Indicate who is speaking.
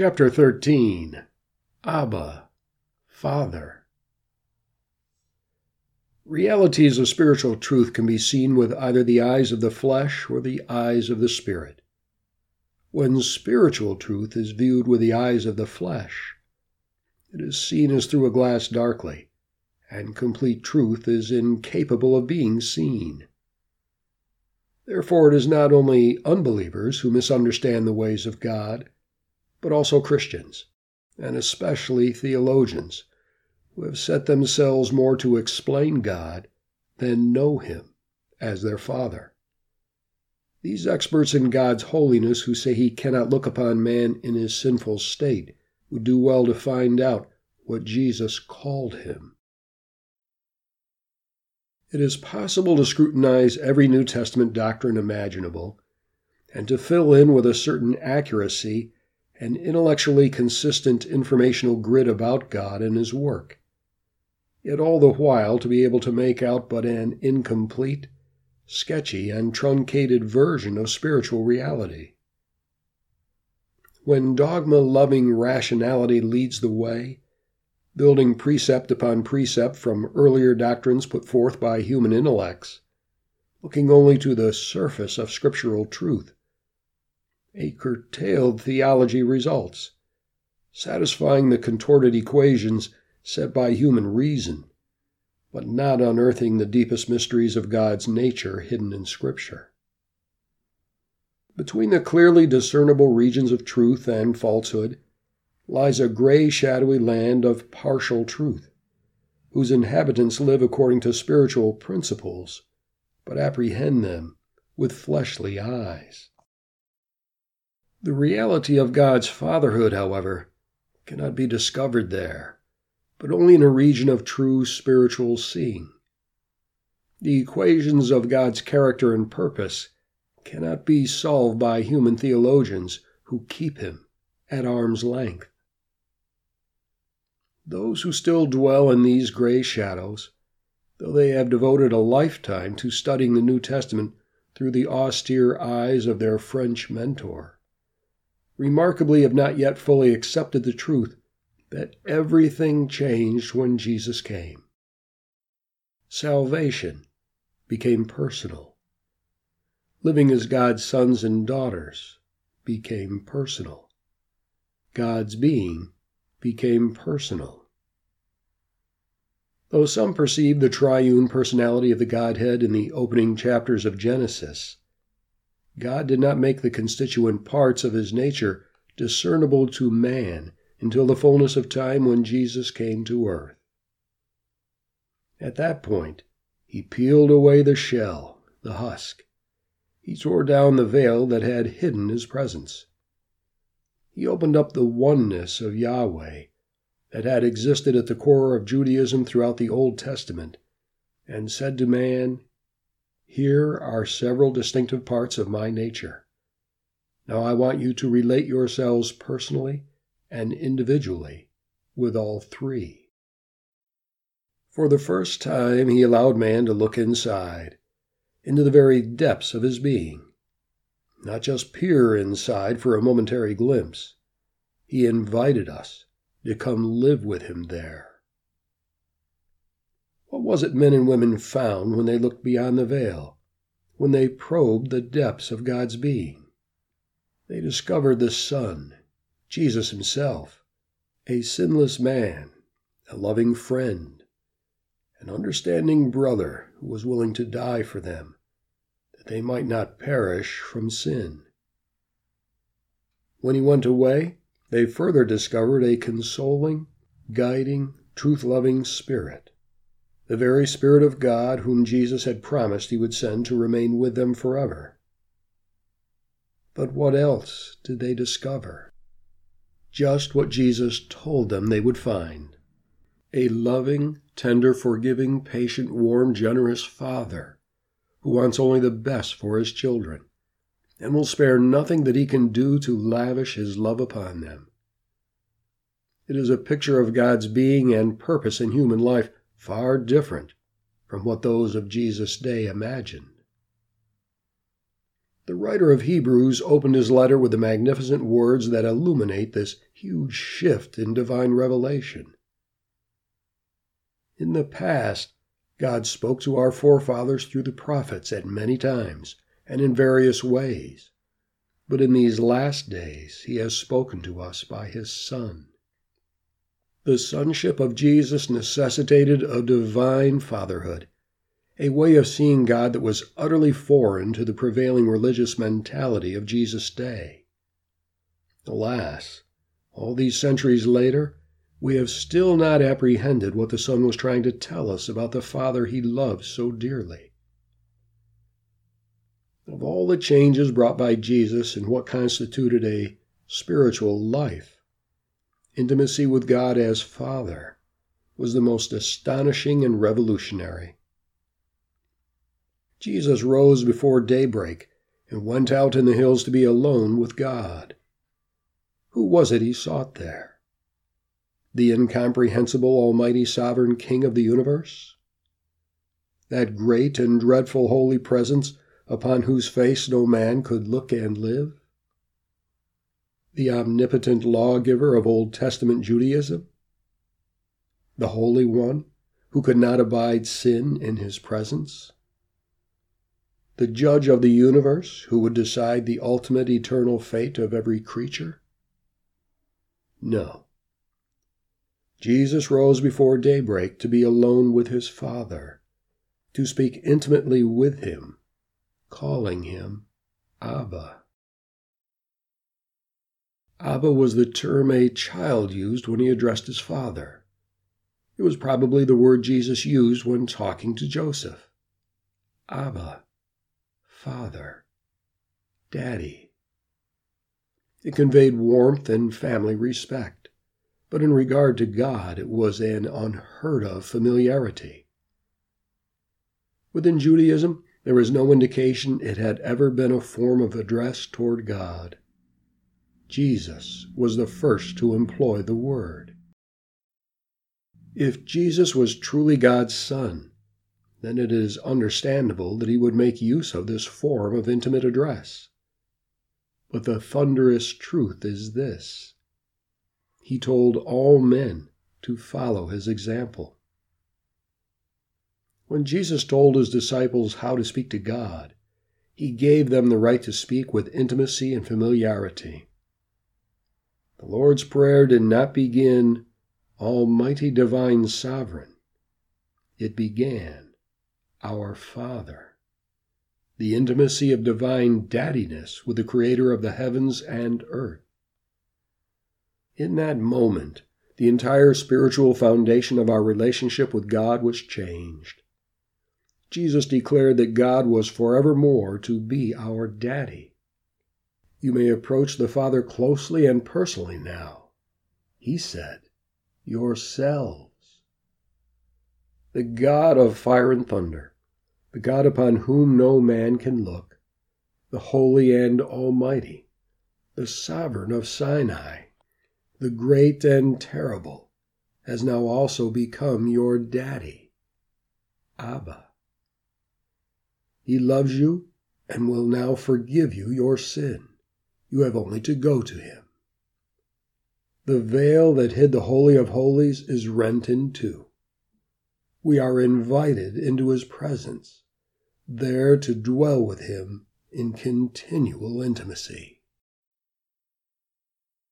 Speaker 1: Chapter 13 Abba, Father. Realities of spiritual truth can be seen with either the eyes of the flesh or the eyes of the spirit. When spiritual truth is viewed with the eyes of the flesh, it is seen as through a glass darkly, and complete truth is incapable of being seen. Therefore, it is not only unbelievers who misunderstand the ways of God but also Christians, and especially theologians, who have set themselves more to explain God than know Him as their Father. These experts in God's holiness who say He cannot look upon man in his sinful state would do well to find out what Jesus called him. It is possible to scrutinize every New Testament doctrine imaginable and to fill in with a certain accuracy an intellectually consistent informational grid about God and His work, yet all the while to be able to make out but an incomplete, sketchy, and truncated version of spiritual reality. When dogma loving rationality leads the way, building precept upon precept from earlier doctrines put forth by human intellects, looking only to the surface of scriptural truth, a curtailed theology results, satisfying the contorted equations set by human reason, but not unearthing the deepest mysteries of God's nature hidden in Scripture. Between the clearly discernible regions of truth and falsehood lies a gray, shadowy land of partial truth, whose inhabitants live according to spiritual principles, but apprehend them with fleshly eyes. The reality of God's fatherhood, however, cannot be discovered there, but only in a region of true spiritual seeing. The equations of God's character and purpose cannot be solved by human theologians who keep him at arm's length. Those who still dwell in these gray shadows, though they have devoted a lifetime to studying the New Testament through the austere eyes of their French mentor, remarkably have not yet fully accepted the truth that everything changed when Jesus came. Salvation became personal. Living as God's sons and daughters became personal. God's being became personal. Though some perceive the triune personality of the Godhead in the opening chapters of Genesis, God did not make the constituent parts of his nature discernible to man until the fullness of time when Jesus came to earth. At that point, he peeled away the shell, the husk. He tore down the veil that had hidden his presence. He opened up the oneness of Yahweh that had existed at the core of Judaism throughout the Old Testament and said to man, here are several distinctive parts of my nature. Now I want you to relate yourselves personally and individually with all three. For the first time, he allowed man to look inside, into the very depths of his being. Not just peer inside for a momentary glimpse. He invited us to come live with him there. What was it men and women found when they looked beyond the veil, when they probed the depths of God's being? They discovered the Son, Jesus Himself, a sinless man, a loving friend, an understanding brother who was willing to die for them, that they might not perish from sin. When He went away, they further discovered a consoling, guiding, truth loving Spirit the very Spirit of God whom Jesus had promised he would send to remain with them forever. But what else did they discover? Just what Jesus told them they would find a loving, tender, forgiving, patient, warm, generous Father who wants only the best for his children and will spare nothing that he can do to lavish his love upon them. It is a picture of God's being and purpose in human life far different from what those of Jesus' day imagined. The writer of Hebrews opened his letter with the magnificent words that illuminate this huge shift in divine revelation. In the past, God spoke to our forefathers through the prophets at many times and in various ways. But in these last days, he has spoken to us by his Son. The sonship of Jesus necessitated a divine fatherhood, a way of seeing God that was utterly foreign to the prevailing religious mentality of Jesus' day. Alas, all these centuries later, we have still not apprehended what the Son was trying to tell us about the Father he loved so dearly. Of all the changes brought by Jesus in what constituted a spiritual life, intimacy with God as Father was the most astonishing and revolutionary. Jesus rose before daybreak and went out in the hills to be alone with God. Who was it he sought there? The incomprehensible, almighty, sovereign King of the universe? That great and dreadful holy presence upon whose face no man could look and live? The omnipotent lawgiver of Old Testament Judaism? The Holy One who could not abide sin in his presence? The judge of the universe who would decide the ultimate eternal fate of every creature? No. Jesus rose before daybreak to be alone with his Father, to speak intimately with him, calling him Abba. Abba was the term a child used when he addressed his father. It was probably the word Jesus used when talking to Joseph. Abba, Father, Daddy. It conveyed warmth and family respect, but in regard to God, it was an unheard of familiarity. Within Judaism, there is no indication it had ever been a form of address toward God. Jesus was the first to employ the word. If Jesus was truly God's Son, then it is understandable that he would make use of this form of intimate address. But the thunderous truth is this He told all men to follow his example. When Jesus told his disciples how to speak to God, he gave them the right to speak with intimacy and familiarity. The Lord's Prayer did not begin, Almighty Divine Sovereign. It began, Our Father. The intimacy of divine daddiness with the Creator of the heavens and earth. In that moment, the entire spiritual foundation of our relationship with God was changed. Jesus declared that God was forevermore to be our daddy. You may approach the Father closely and personally now. He said, yourselves. The God of fire and thunder, the God upon whom no man can look, the holy and almighty, the sovereign of Sinai, the great and terrible, has now also become your daddy, Abba. He loves you and will now forgive you your sin. You have only to go to him. The veil that hid the Holy of Holies is rent in two. We are invited into his presence, there to dwell with him in continual intimacy.